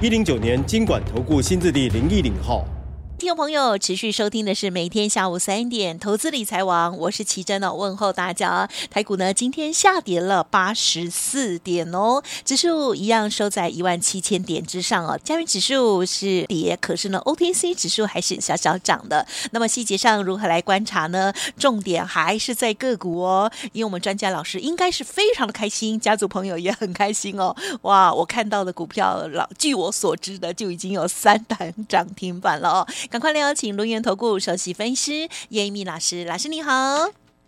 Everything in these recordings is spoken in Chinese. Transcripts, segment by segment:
一零九年金管投顾新字第零一零号。听众朋友，持续收听的是每天下午三点投资理财王，我是奇珍哦，问候大家。台股呢今天下跌了八十四点哦，指数一样收在一万七千点之上哦。加元指数是跌，可是呢 OTC 指数还是小小涨的。那么细节上如何来观察呢？重点还是在个股哦，因为我们专家老师应该是非常的开心，家族朋友也很开心哦。哇，我看到的股票老，据我所知的就已经有三档涨停板了哦。赶快来邀请轮源投顾首席分析师叶一米老师，老师你好。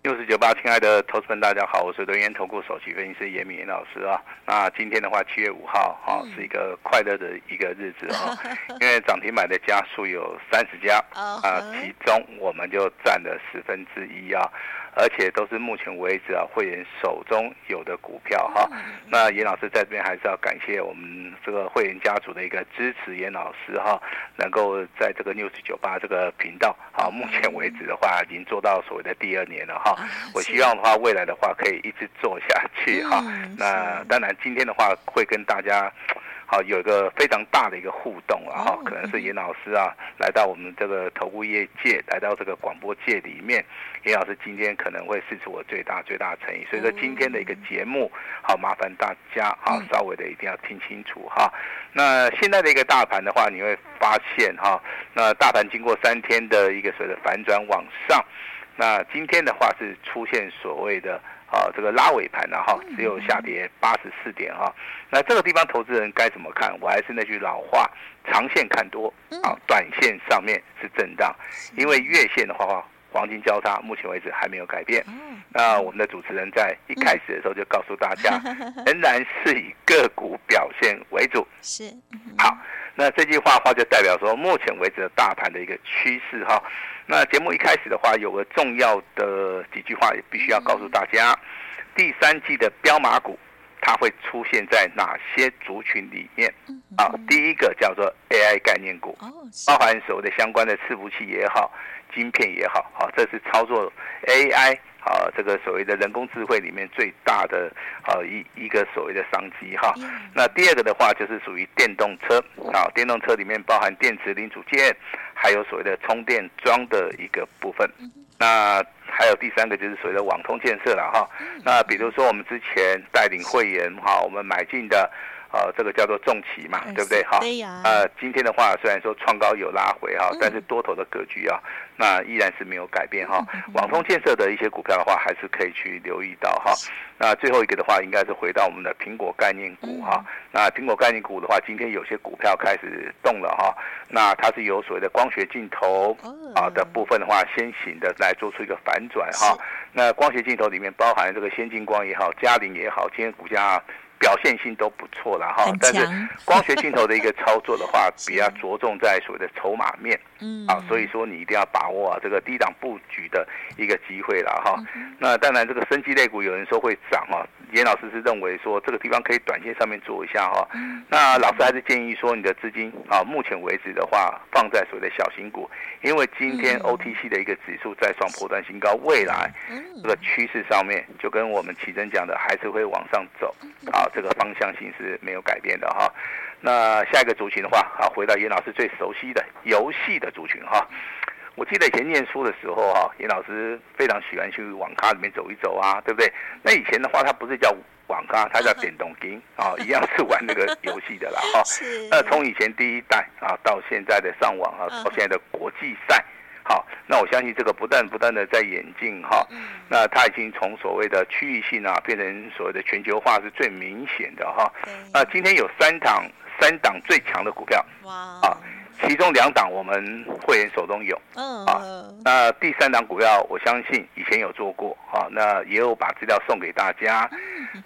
六四九八，亲爱的投资们，大家好，我是轮源投顾首席分析师严一民老师啊。那今天的话，七月五号哈、嗯、是一个快乐的一个日子哈，因为涨停板的家数有三十家啊，其中我们就占了十分之一啊。而且都是目前为止啊，会员手中有的股票哈。那严老师在这边还是要感谢我们这个会员家族的一个支持，严老师哈，能够在这个 News 九八这个频道啊，目前为止的话，已经做到所谓的第二年了哈。我希望的话，未来的话可以一直做下去哈。那当然，今天的话会跟大家。好，有一个非常大的一个互动啊，哈，可能是严老师啊来到我们这个投顾业界，来到这个广播界里面，严老师今天可能会试出我最大最大的诚意，所以说今天的一个节目，好，麻烦大家啊稍微的一定要听清楚哈。那现在的一个大盘的话，你会发现哈，那大盘经过三天的一个所谓的反转往上，那今天的话是出现所谓的。啊，这个拉尾盘呢，哈，只有下跌八十四点哈。那这个地方投资人该怎么看？我还是那句老话，长线看多，啊，短线上面是震荡，因为月线的话，黄金交叉，目前为止还没有改变。那我们的主持人在一开始的时候就告诉大家，仍然是以个股表现为主。是，好，那这句话话就代表说，目前为止的大盘的一个趋势哈。那节目一开始的话，有个重要的几句话也必须要告诉大家。第三季的标马股，它会出现在哪些族群里面？啊，第一个叫做 AI 概念股，包含所谓的相关的伺服器也好，晶片也好，好，这是操作 AI。啊，这个所谓的人工智慧里面最大的啊一一个所谓的商机哈。那第二个的话就是属于电动车啊，电动车里面包含电池零组件，还有所谓的充电桩的一个部分。那还有第三个就是所谓的网通建设了哈。那比如说我们之前带领会员哈，我们买进的。呃，这个叫做重骑嘛，对不对？好，呃，今天的话虽然说创高有拉回哈，但是多头的格局啊，那依然是没有改变哈。网通建设的一些股票的话，还是可以去留意到哈。那最后一个的话，应该是回到我们的苹果概念股哈。那苹果概念股的话，今天有些股票开始动了哈。那它是有所谓的光学镜头啊的部分的话，先行的来做出一个反转哈。那光学镜头里面包含这个先进光也好，佳凌也好，今天股价。表现性都不错了哈，但是 光学镜头的一个操作的话，比较着重在所谓的筹码面，嗯，啊，所以说你一定要把握啊这个低档布局的一个机会了哈。那当然这个升级类股有人说会涨哈，严老师是认为说这个地方可以短线上面做一下哈。那老师还是建议说你的资金啊，目前为止的话放在所谓的小型股，因为今天 OTC 的一个指数在创波段新高，未来这个趋势上面就跟我们奇珍讲的还是会往上走啊。这个方向性是没有改变的哈。那下一个族群的话，啊，回到严老师最熟悉的游戏的族群哈。我记得以前念书的时候哈，严老师非常喜欢去网咖里面走一走啊，对不对？那以前的话，它不是叫网咖，它叫电动机啊，一样是玩那个游戏的啦哈。那从以前第一代啊，到现在的上网啊，到现在的国际赛。好，那我相信这个不断不断的在演进哈，那它已经从所谓的区域性啊，变成所谓的全球化是最明显的哈。那今天有三档三档最强的股票，哇，啊，其中两档我们会员手中有，嗯啊，那第三档股票我相信以前有做过，啊，那也有把资料送给大家。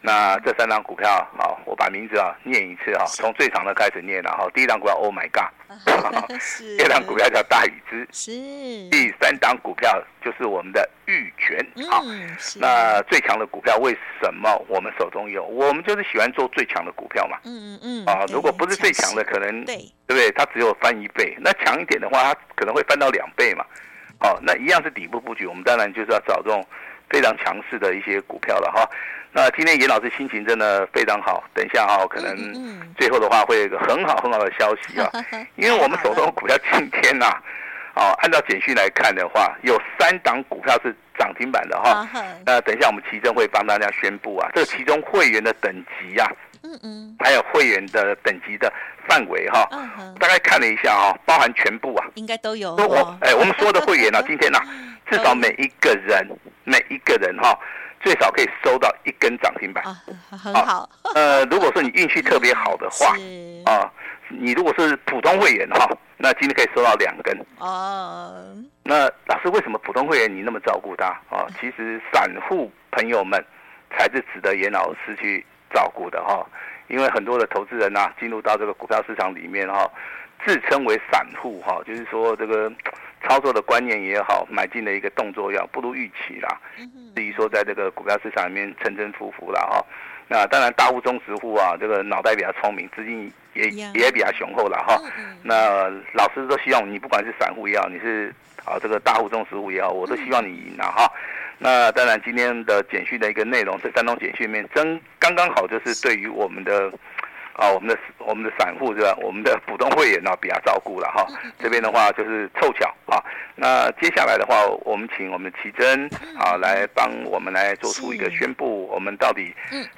那这三档股票，好，我把名字啊念一次啊，从最长的开始念了哈。第一档股票 Oh my God，第二档股票叫大宇资，是。第三档股票就是我们的玉泉，好，嗯，那最强的股票为什么我们手中有？我们就是喜欢做最强的股票嘛，嗯嗯啊，如果不是最强的，可能对对不对？它只有翻一倍，那强一点的话，它可能会翻到两倍嘛。哦，那一样是底部布局，我们当然就是要找这种非常强势的一些股票了哈。那今天严老师心情真的非常好，等一下哈，可能最后的话会有一个很好很好的消息啊，因为我们手中的股票今天呐，哦，按照简讯来看的话，有三档股票是涨停板的哈。那等一下我们奇珍会帮大家宣布啊，这个其中会员的等级呀，嗯嗯，还有会员的等级的范围哈，大概看了一下啊，包含全部啊，应该都有。我哎，我们所有的会员呢，今天呐，至少每一个人每一个人哈。最少可以收到一根涨停板啊，很好。呃，如果说你运气特别好的话，啊，你如果是普通会员哈，那今天可以收到两根。哦。那老师为什么普通会员你那么照顾他啊？其实散户朋友们才是值得严老师去照顾的哈，因为很多的投资人呐，进入到这个股票市场里面哈，自称为散户哈，就是说这个。操作的观念也好，买进的一个动作要不如预期啦。至于说在这个股票市场里面沉沉浮浮了哈，那当然大户中实户啊，这个脑袋比较聪明，资金也也比较雄厚了哈。那老师都希望你不管是散户也好，你是啊这个大户中实户也好，我都希望你赢了哈。那当然今天的简讯的一个内容，这三种简讯里面真刚刚好就是对于我们的。啊，我们的我们的散户是吧？我们的普通会员呢，比较照顾了哈。这边的话就是凑巧啊。那接下来的话，我们请我们的奇珍啊来帮我们来做出一个宣布，我们到底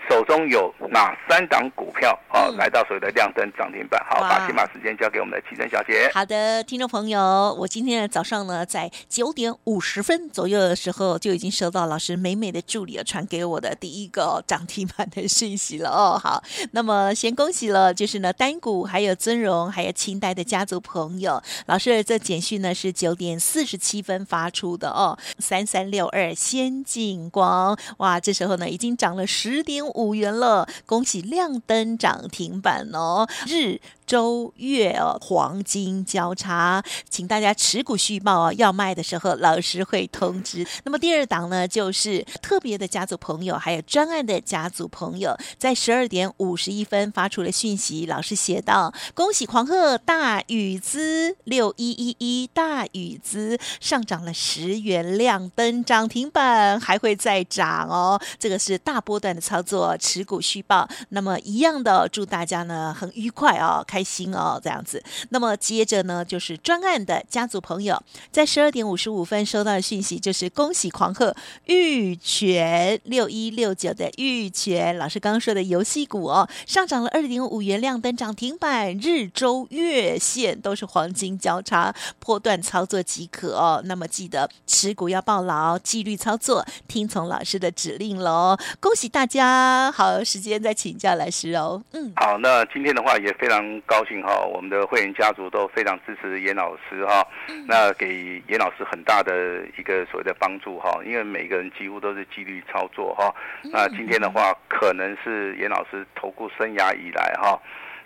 手中有哪三档股票啊来到所谓的亮灯涨停板？好，把先把时间交给我们的奇珍小姐。好的，听众朋友，我今天早上呢，在九点五十分左右的时候，就已经收到老师美美的助理传给我的第一个涨停板的信息了哦。好，那么先恭恭喜了，就是呢单股还有尊荣还有清代的家族朋友，老师这简讯呢是九点四十七分发出的哦，三三六二先进光，哇，这时候呢已经涨了十点五元了，恭喜亮灯涨停板哦，日。周月，黄金交叉，请大家持股续报哦。要卖的时候，老师会通知。那么第二档呢，就是特别的家族朋友，还有专案的家族朋友，在十二点五十一分发出了讯息。老师写道：“恭喜狂贺大宇资六一一一大宇资上涨了十元，亮灯涨停板，还会再涨哦。这个是大波段的操作，持股续报。那么一样的，祝大家呢很愉快哦。”开开心哦，这样子。那么接着呢，就是专案的家族朋友，在十二点五十五分收到的讯息，就是恭喜狂贺玉泉六一六九的玉泉老师刚刚说的游戏股哦，上涨了二点五元，亮灯涨停板，日周月线都是黄金交叉，波段操作即可哦。那么记得持股要抱牢，纪律操作，听从老师的指令喽。恭喜大家！好，时间再请教老师哦。嗯，好，那今天的话也非常。高兴哈，我们的会员家族都非常支持严老师哈，那给严老师很大的一个所谓的帮助哈，因为每个人几乎都是纪律操作哈。那今天的话，可能是严老师投顾生涯以来哈，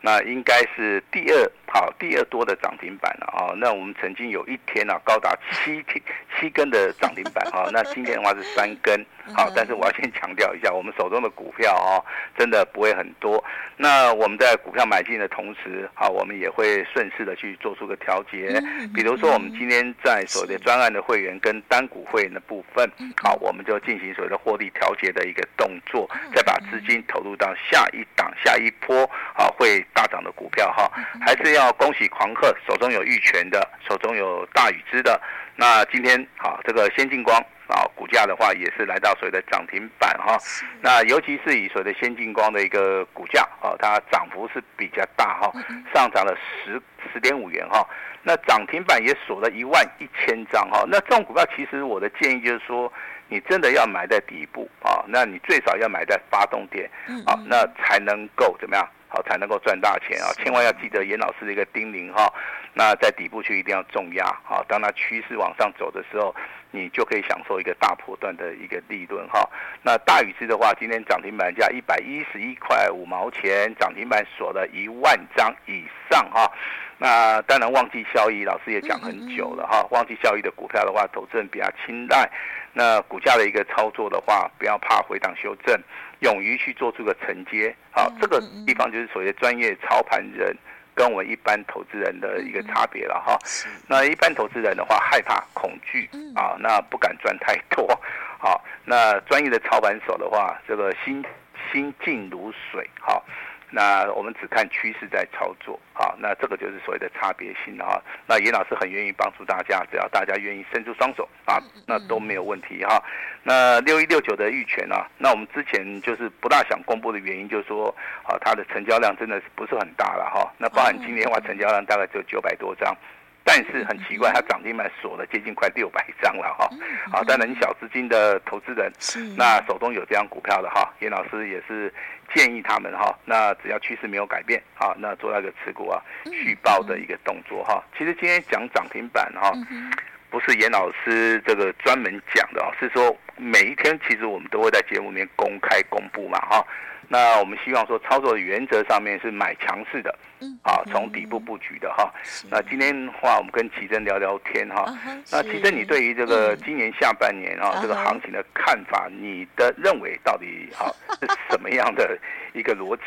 那应该是第二好第二多的涨停板了啊。那我们曾经有一天啊，高达七天七根的涨停板哈，那今天的话是三根。好，但是我要先强调一下，我们手中的股票哦，真的不会很多。那我们在股票买进的同时，啊，我们也会顺势的去做出个调节。比如说，我们今天在所谓的专案的会员跟单股会员的部分，好，我们就进行所谓的获利调节的一个动作，再把资金投入到下一档、下一波啊会大涨的股票哈。还是要恭喜狂客，手中有玉泉的，手中有大禹之的。那今天好，这个先进光啊，股价的话也是来到所谓的涨停板哈。那尤其是以所谓的先进光的一个股价啊，它涨幅是比较大哈，上涨了十十点五元哈。那涨停板也锁了一万一千张哈。那这种股票其实我的建议就是说，你真的要买在底部啊，那你最少要买在发动点啊，那才能够怎么样好才能够赚大钱啊！千万要记得严老师的一个叮咛哈。那在底部区一定要重压啊！当它趋势往上走的时候，你就可以享受一个大波段的一个利润哈。那大禹之的话，今天涨停板价一百一十一块五毛钱，涨停板锁了一万张以上哈。那当然，旺季效益老师也讲很久了哈。旺季效益的股票的话，投资人比较青睐。那股价的一个操作的话，不要怕回档修正，勇于去做出个承接。好，这个地方就是所谓专业操盘人跟我们一般投资人的一个差别了哈。那一般投资人的话，害怕恐惧啊，那不敢赚太多。好，那专业的操盘手的话，这个心心静如水。好。那我们只看趋势在操作，啊，那这个就是所谓的差别性哈。那严老师很愿意帮助大家，只要大家愿意伸出双手啊，那都没有问题哈。那六一六九的玉泉啊？那我们之前就是不大想公布的原因，就是说啊，它的成交量真的是不是很大了哈。那包含今天的话，成交量大概只有九百多张。但是很奇怪，它涨停板锁了接近快六百张了哈。好，当然你小资金的投资人，那手中有这样股票的哈，严老师也是建议他们哈，那只要趋势没有改变，啊，那做那个持股啊续报的一个动作哈。其实今天讲涨停板哈，不是严老师这个专门讲的，是说每一天其实我们都会在节目里面公开公布嘛哈。那我们希望说操作的原则上面是买强势的。嗯，好，从底部布局的哈。那今天的话，我们跟奇珍聊聊天哈。那奇珍，你对于这个今年下半年啊这个行情的看法，你的认为到底好 是什么样的一个逻辑？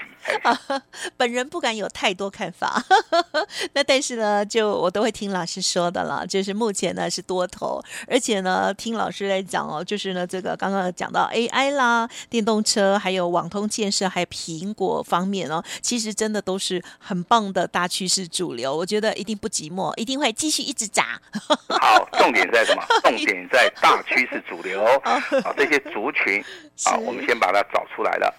本人不敢有太多看法，那但是呢，就我都会听老师说的了。就是目前呢是多头，而且呢听老师来讲哦，就是呢这个刚刚讲到 AI 啦、电动车，还有网通建设，还有苹果方面哦，其实真的都是很。棒的大趋势主流，我觉得一定不寂寞，一定会继续一直涨。好，重点在什么？重点在大趋势主流啊，这些族群啊，我们先把它找出来了。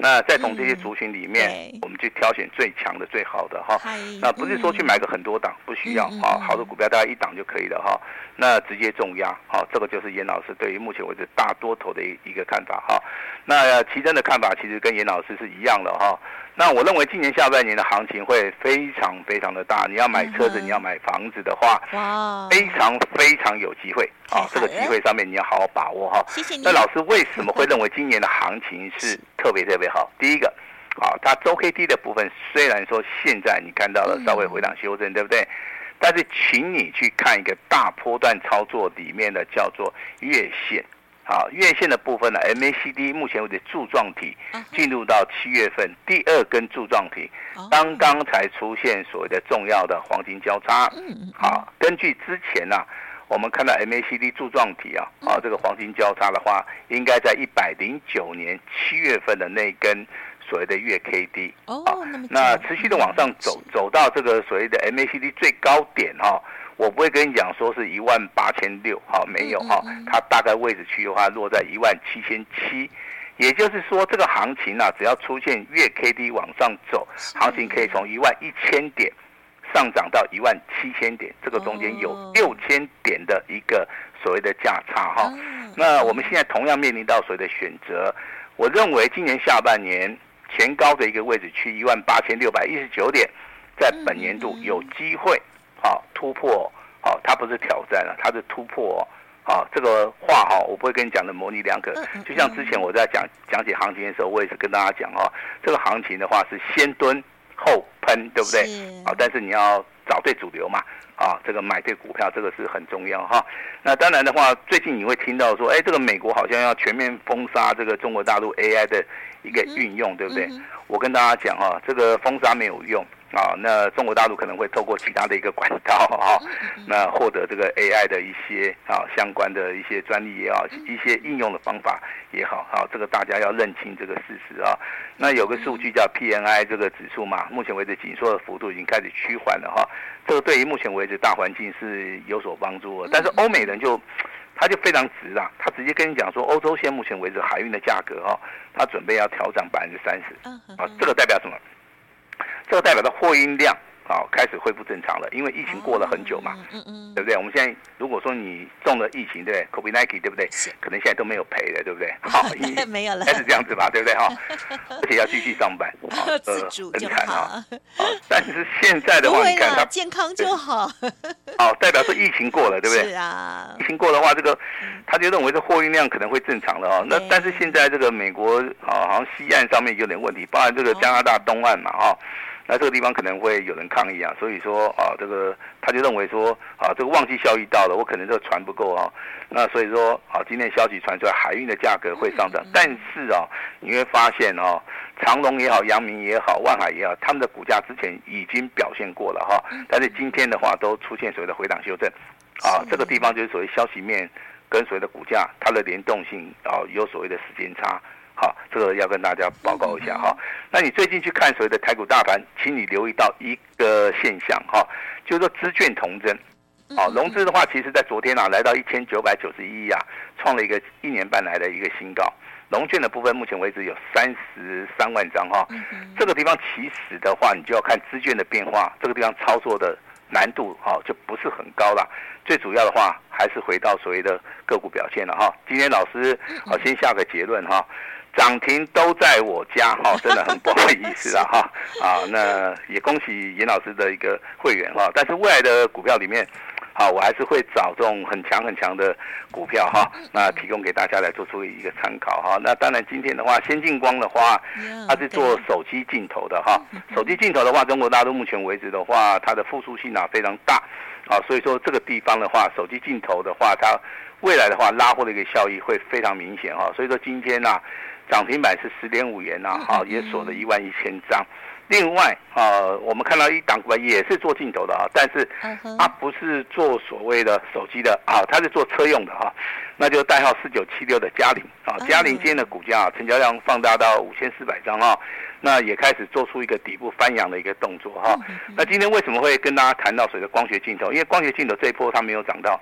那再从这些族群里面，我们去挑选最强的、最好的哈。那不是说去买个很多档，不需要啊。好的股票大概一档就可以了哈。那直接重压，好，这个就是严老师对于目前为止大多头的一一个看法哈。那奇珍的看法其实跟严老师是一样的哈。那我认为今年下半年的行情会非常非常的大。你要买车子，你要买房子的话，哇，非常非常有机会啊！这个机会上面你要好好把握哈。谢谢你。那老师为什么会认为今年的行情是 特别特别好？第一个，啊，它周 K D 的部分虽然说现在你看到了稍微回档修正，对不对？但是请你去看一个大波段操作里面的叫做月线。好，月线的部分呢，MACD 目前为止柱状体进入到七月份第二根柱状体，刚刚才出现所谓的重要的黄金交叉。好，根据之前呢、啊，我们看到 MACD 柱状体啊，啊，这个黄金交叉的话，应该在一百零九年七月份的那根所谓的月 KD。哦，那持续的往上走，走到这个所谓的 MACD 最高点哈。我不会跟你讲说是一万八千六，好，没有哈，它大概位置区的话落在一万七千七，也就是说这个行情啊，只要出现月 K D 往上走，行情可以从一万一千点上涨到一万七千点，这个中间有六千点的一个所谓的价差哈。那我们现在同样面临到所谓的选择，我认为今年下半年前高的一个位置区一万八千六百一十九点，在本年度有机会。好突破，好，它不是挑战了，它是突破，好，这个话哈，我不会跟你讲的模棱两可。就像之前我在讲讲解行情的时候，我也是跟大家讲哈，这个行情的话是先蹲后喷，对不对？好，但是你要找对主流嘛，啊，这个买对股票，这个是很重要哈。那当然的话，最近你会听到说，哎，这个美国好像要全面封杀这个中国大陆 AI 的一个运用，对不对？我跟大家讲哈，这个封杀没有用。啊，那中国大陆可能会透过其他的一个管道啊，那获得这个 AI 的一些啊相关的一些专利也好，一些应用的方法也好，好，这个大家要认清这个事实啊。那有个数据叫 PNI 这个指数嘛，目前为止紧缩的幅度已经开始趋缓了哈，这个对于目前为止大环境是有所帮助的。但是欧美人就他就非常直啊，他直接跟你讲说，欧洲现目前为止海运的价格哈，他准备要调涨百分之三十啊，这个代表什么？这个代表的货运量啊开始恢复正常了，因为疫情过了很久嘛，嗯嗯，对不对？我们现在如果说你中了疫情，对不对？COVID-19，对不对？可能现在都没有赔了，对不对？好，没有了，还是这样子吧，对不对？哈，而且要继续上班，自主就好。但是现在的话，你看他健康就好，好，代表说疫情过了，对不对？是啊，疫情过的话，这个他就认为这货运量可能会正常了哦。那但是现在这个美国啊，好像西岸上面有点问题，包含这个加拿大东岸嘛，哈。那这个地方可能会有人抗议啊，所以说啊，这个他就认为说啊，这个旺季效益到了，我可能这个船不够啊，那所以说啊，今天消息传出来，海运的价格会上涨，但是啊，你会发现哦，长隆也好，阳明也好，万海也好，他们的股价之前已经表现过了哈，但是今天的话都出现所谓的回档修正，啊，这个地方就是所谓消息面跟所谓的股价它的联动性啊，有所谓的时间差。好，这个要跟大家报告一下哈。那你最近去看所谓的台股大盘，请你留意到一个现象哈，就是说资券同增。好，融资的话，其实在昨天啊，来到一千九百九十一亿啊，创了一个一年半来的一个新高。融券的部分，目前为止有三十三万张哈。这个地方其实的话，你就要看资券的变化，这个地方操作的难度哈就不是很高了。最主要的话，还是回到所谓的个股表现了哈。今天老师好，先下个结论哈。涨停都在我家 哈，真的很不好意思啊哈。啊，那也恭喜严老师的一个会员哈，但是未来的股票里面，好，我还是会找这种很强很强的股票哈，那提供给大家来做出一个参考哈。那当然今天的话，先进光的话，它是做手机镜头的哈，手机镜头的话，中国大陆目前为止的话，它的复苏性啊非常大啊，所以说这个地方的话，手机镜头的话，它未来的话拉货的一个效益会非常明显哈，所以说今天呢。涨停板是十点五元呐，好，也锁了一万一千张。另外啊，我们看到一档股也是做镜头的啊，但是它不是做所谓的手机的啊，它是做车用的哈。那就代号四九七六的嘉陵啊，嘉陵今天的股价成交量放大到五千四百张啊，那也开始做出一个底部翻扬的一个动作哈。那今天为什么会跟大家谈到所谓的光学镜头？因为光学镜头这一波它没有涨到。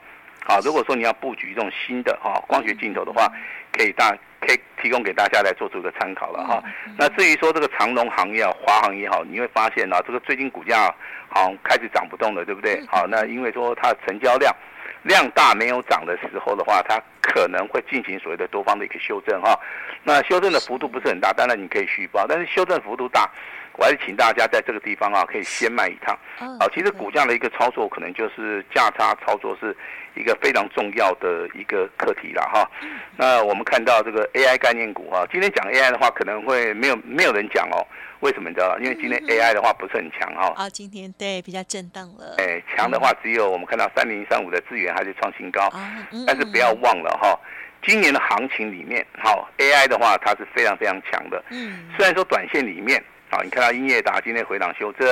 啊，如果说你要布局这种新的哈光学镜头的话，可以大可以提供给大家来做出一个参考了哈。那至于说这个长龙行业啊、华航也好，你会发现啊，这个最近股价好开始涨不动了，对不对？好，那因为说它的成交量量大没有涨的时候的话，它可能会进行所谓的多方的一个修正哈。那修正的幅度不是很大，当然你可以续报，但是修正幅度大。我还是请大家在这个地方啊，可以先卖一趟。好，其实股价的一个操作，可能就是价差操作是一个非常重要的一个课题了哈。那我们看到这个 AI 概念股啊，今天讲 AI 的话，可能会没有没有人讲哦。为什么你知道？因为今天 AI 的话不是很强哈。啊，今天对比较震荡了。哎，强的话只有我们看到三零三五的资源还是创新高。但是不要忘了哈，今年的行情里面，好 AI 的话它是非常非常强的。嗯。虽然说短线里面。好，你看到英业达今天回档修正，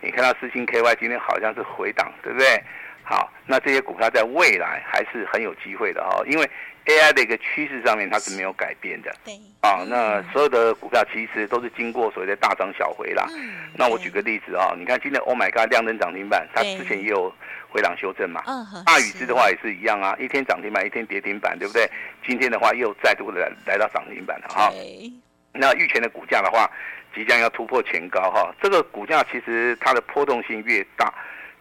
你看到四星 KY 今天好像是回档，对不对？好，那这些股票在未来还是很有机会的哈，因为 AI 的一个趋势上面它是没有改变的。对。啊，那所有的股票其实都是经过所谓的大涨小回啦。嗯。那我举个例子啊，你看今天 Oh my God 亮灯涨停板，它之前也有回档修正嘛。嗯。大禹之的话也是一样啊，一天涨停板，一天跌停板，对不对？今天的话又再度来来到涨停板了哈。对。那玉泉的股价的话。即将要突破前高哈，这个股价其实它的波动性越大，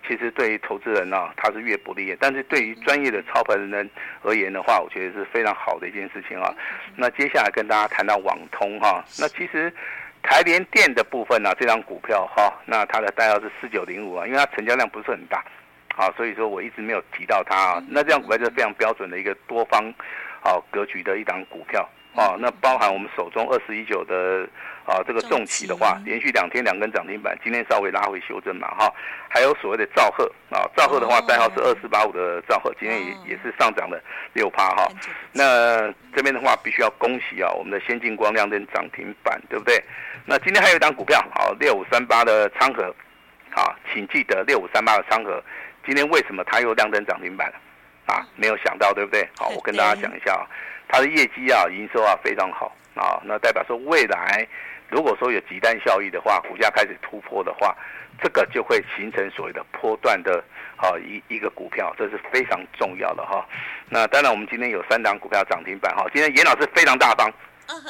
其实对于投资人呢，它是越不利。但是对于专业的操盘人而言的话，我觉得是非常好的一件事情啊。那接下来跟大家谈到网通哈，那其实台联电的部分呢，这张股票哈，那它的代号是四九零五啊，因为它成交量不是很大，啊，所以说我一直没有提到它啊。那这样股票就是非常标准的一个多方好格局的一档股票。哦，那包含我们手中二十一九的啊，这个重企的话，连续两天两根涨停板，今天稍微拉回修正嘛，哈，还有所谓的兆赫啊，兆赫的话代号是二四八五的兆赫，今天也也是上涨了六趴哈。那这边的话必须要恭喜啊，我们的先进光亮灯涨停板，对不对？那今天还有一档股票，好，六五三八的昌河，好，请记得六五三八的昌河，今天为什么它又亮灯涨停板了？啊，没有想到，对不对？好，我跟大家讲一下啊。它的业绩啊，营收啊非常好啊，那代表说未来如果说有急单效益的话，股价开始突破的话，这个就会形成所谓的波段的啊一一个股票，这是非常重要的哈。那当然，我们今天有三档股票涨停板哈，今天严老师非常大方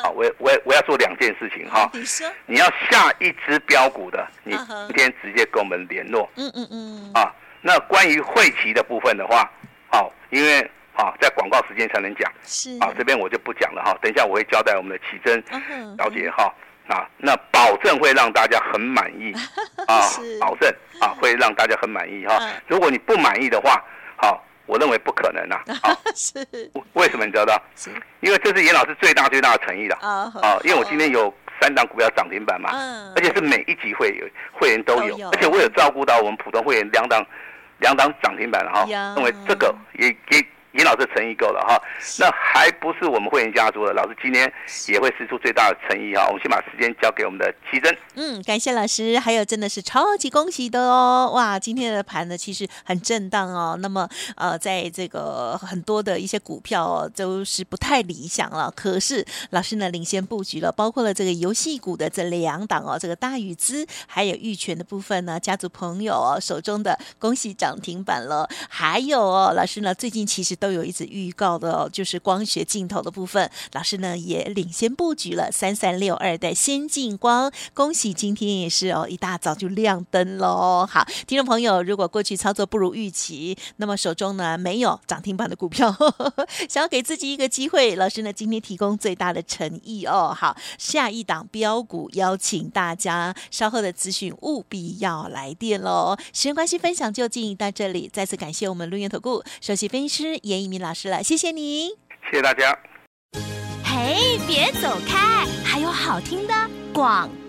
好，我我我要做两件事情哈。你说，你要下一支标股的，你今天直接跟我们联络。嗯嗯嗯。啊，那关于会期的部分的话，好，因为啊，在广告时间才能讲。是。啊，这边我就不讲了哈。等一下我会交代我们的奇珍小姐哈。啊，那保证会让大家很满意 啊，保证啊会让大家很满意哈。如果你不满意的话，好。我认为不可能呐，啊，是，为什么你知道？是，因为这是严老师最大最大的诚意了啊，啊，因为我今天有三档股票涨停板嘛，嗯，而且是每一级会员会员都有，而且我有照顾到我们普通会员两档两档涨停板了哈，认为这个也也。严老师诚意够了哈，那还不是我们会员家族的老师今天也会施出最大的诚意哈。我们先把时间交给我们的奇珍。嗯，感谢老师，还有真的是超级恭喜的哦！哇，今天的盘呢其实很震荡哦。那么呃，在这个很多的一些股票哦都是不太理想了，可是老师呢领先布局了，包括了这个游戏股的这两档哦，这个大宇资还有玉泉的部分呢，家族朋友哦手中的恭喜涨停板了。还有哦，老师呢最近其实。都有一直预告的哦，就是光学镜头的部分，老师呢也领先布局了三三六二的先进光，恭喜今天也是哦，一大早就亮灯喽。好，听众朋友，如果过去操作不如预期，那么手中呢没有涨停板的股票，呵呵想要给自己一个机会，老师呢今天提供最大的诚意哦。好，下一档标股邀请大家稍后的资讯务必要来电喽。时间关系，分享就进行到这里，再次感谢我们录音投顾首席分析师严一鸣老师了，谢谢你，谢谢大家。嘿，别走开，还有好听的广告。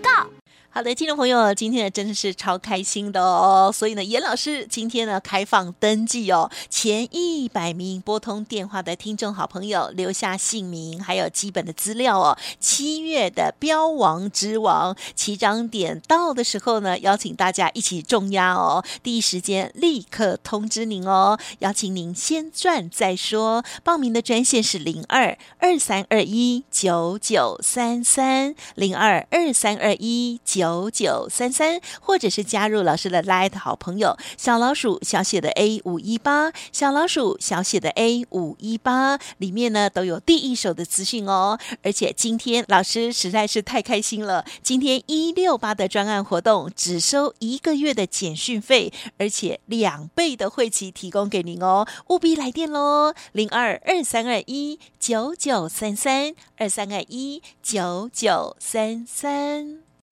好的，听众朋友，今天呢真的是超开心的哦，所以呢，严老师今天呢开放登记哦，前一百名拨通电话的听众好朋友留下姓名还有基本的资料哦。七月的标王之王起涨点到的时候呢，邀请大家一起重压哦，第一时间立刻通知您哦，邀请您先赚再说。报名的专线是零二二三二一九九三三零二二三二一九。九九三三，或者是加入老师的 Line 好朋友小老鼠小写的 A 五一八，小老鼠小写的 A 五一八，里面呢都有第一手的资讯哦。而且今天老师实在是太开心了，今天一六八的专案活动只收一个月的简讯费，而且两倍的会期提供给您哦，务必来电喽，零二二三二一九九三三二三二一九九三三。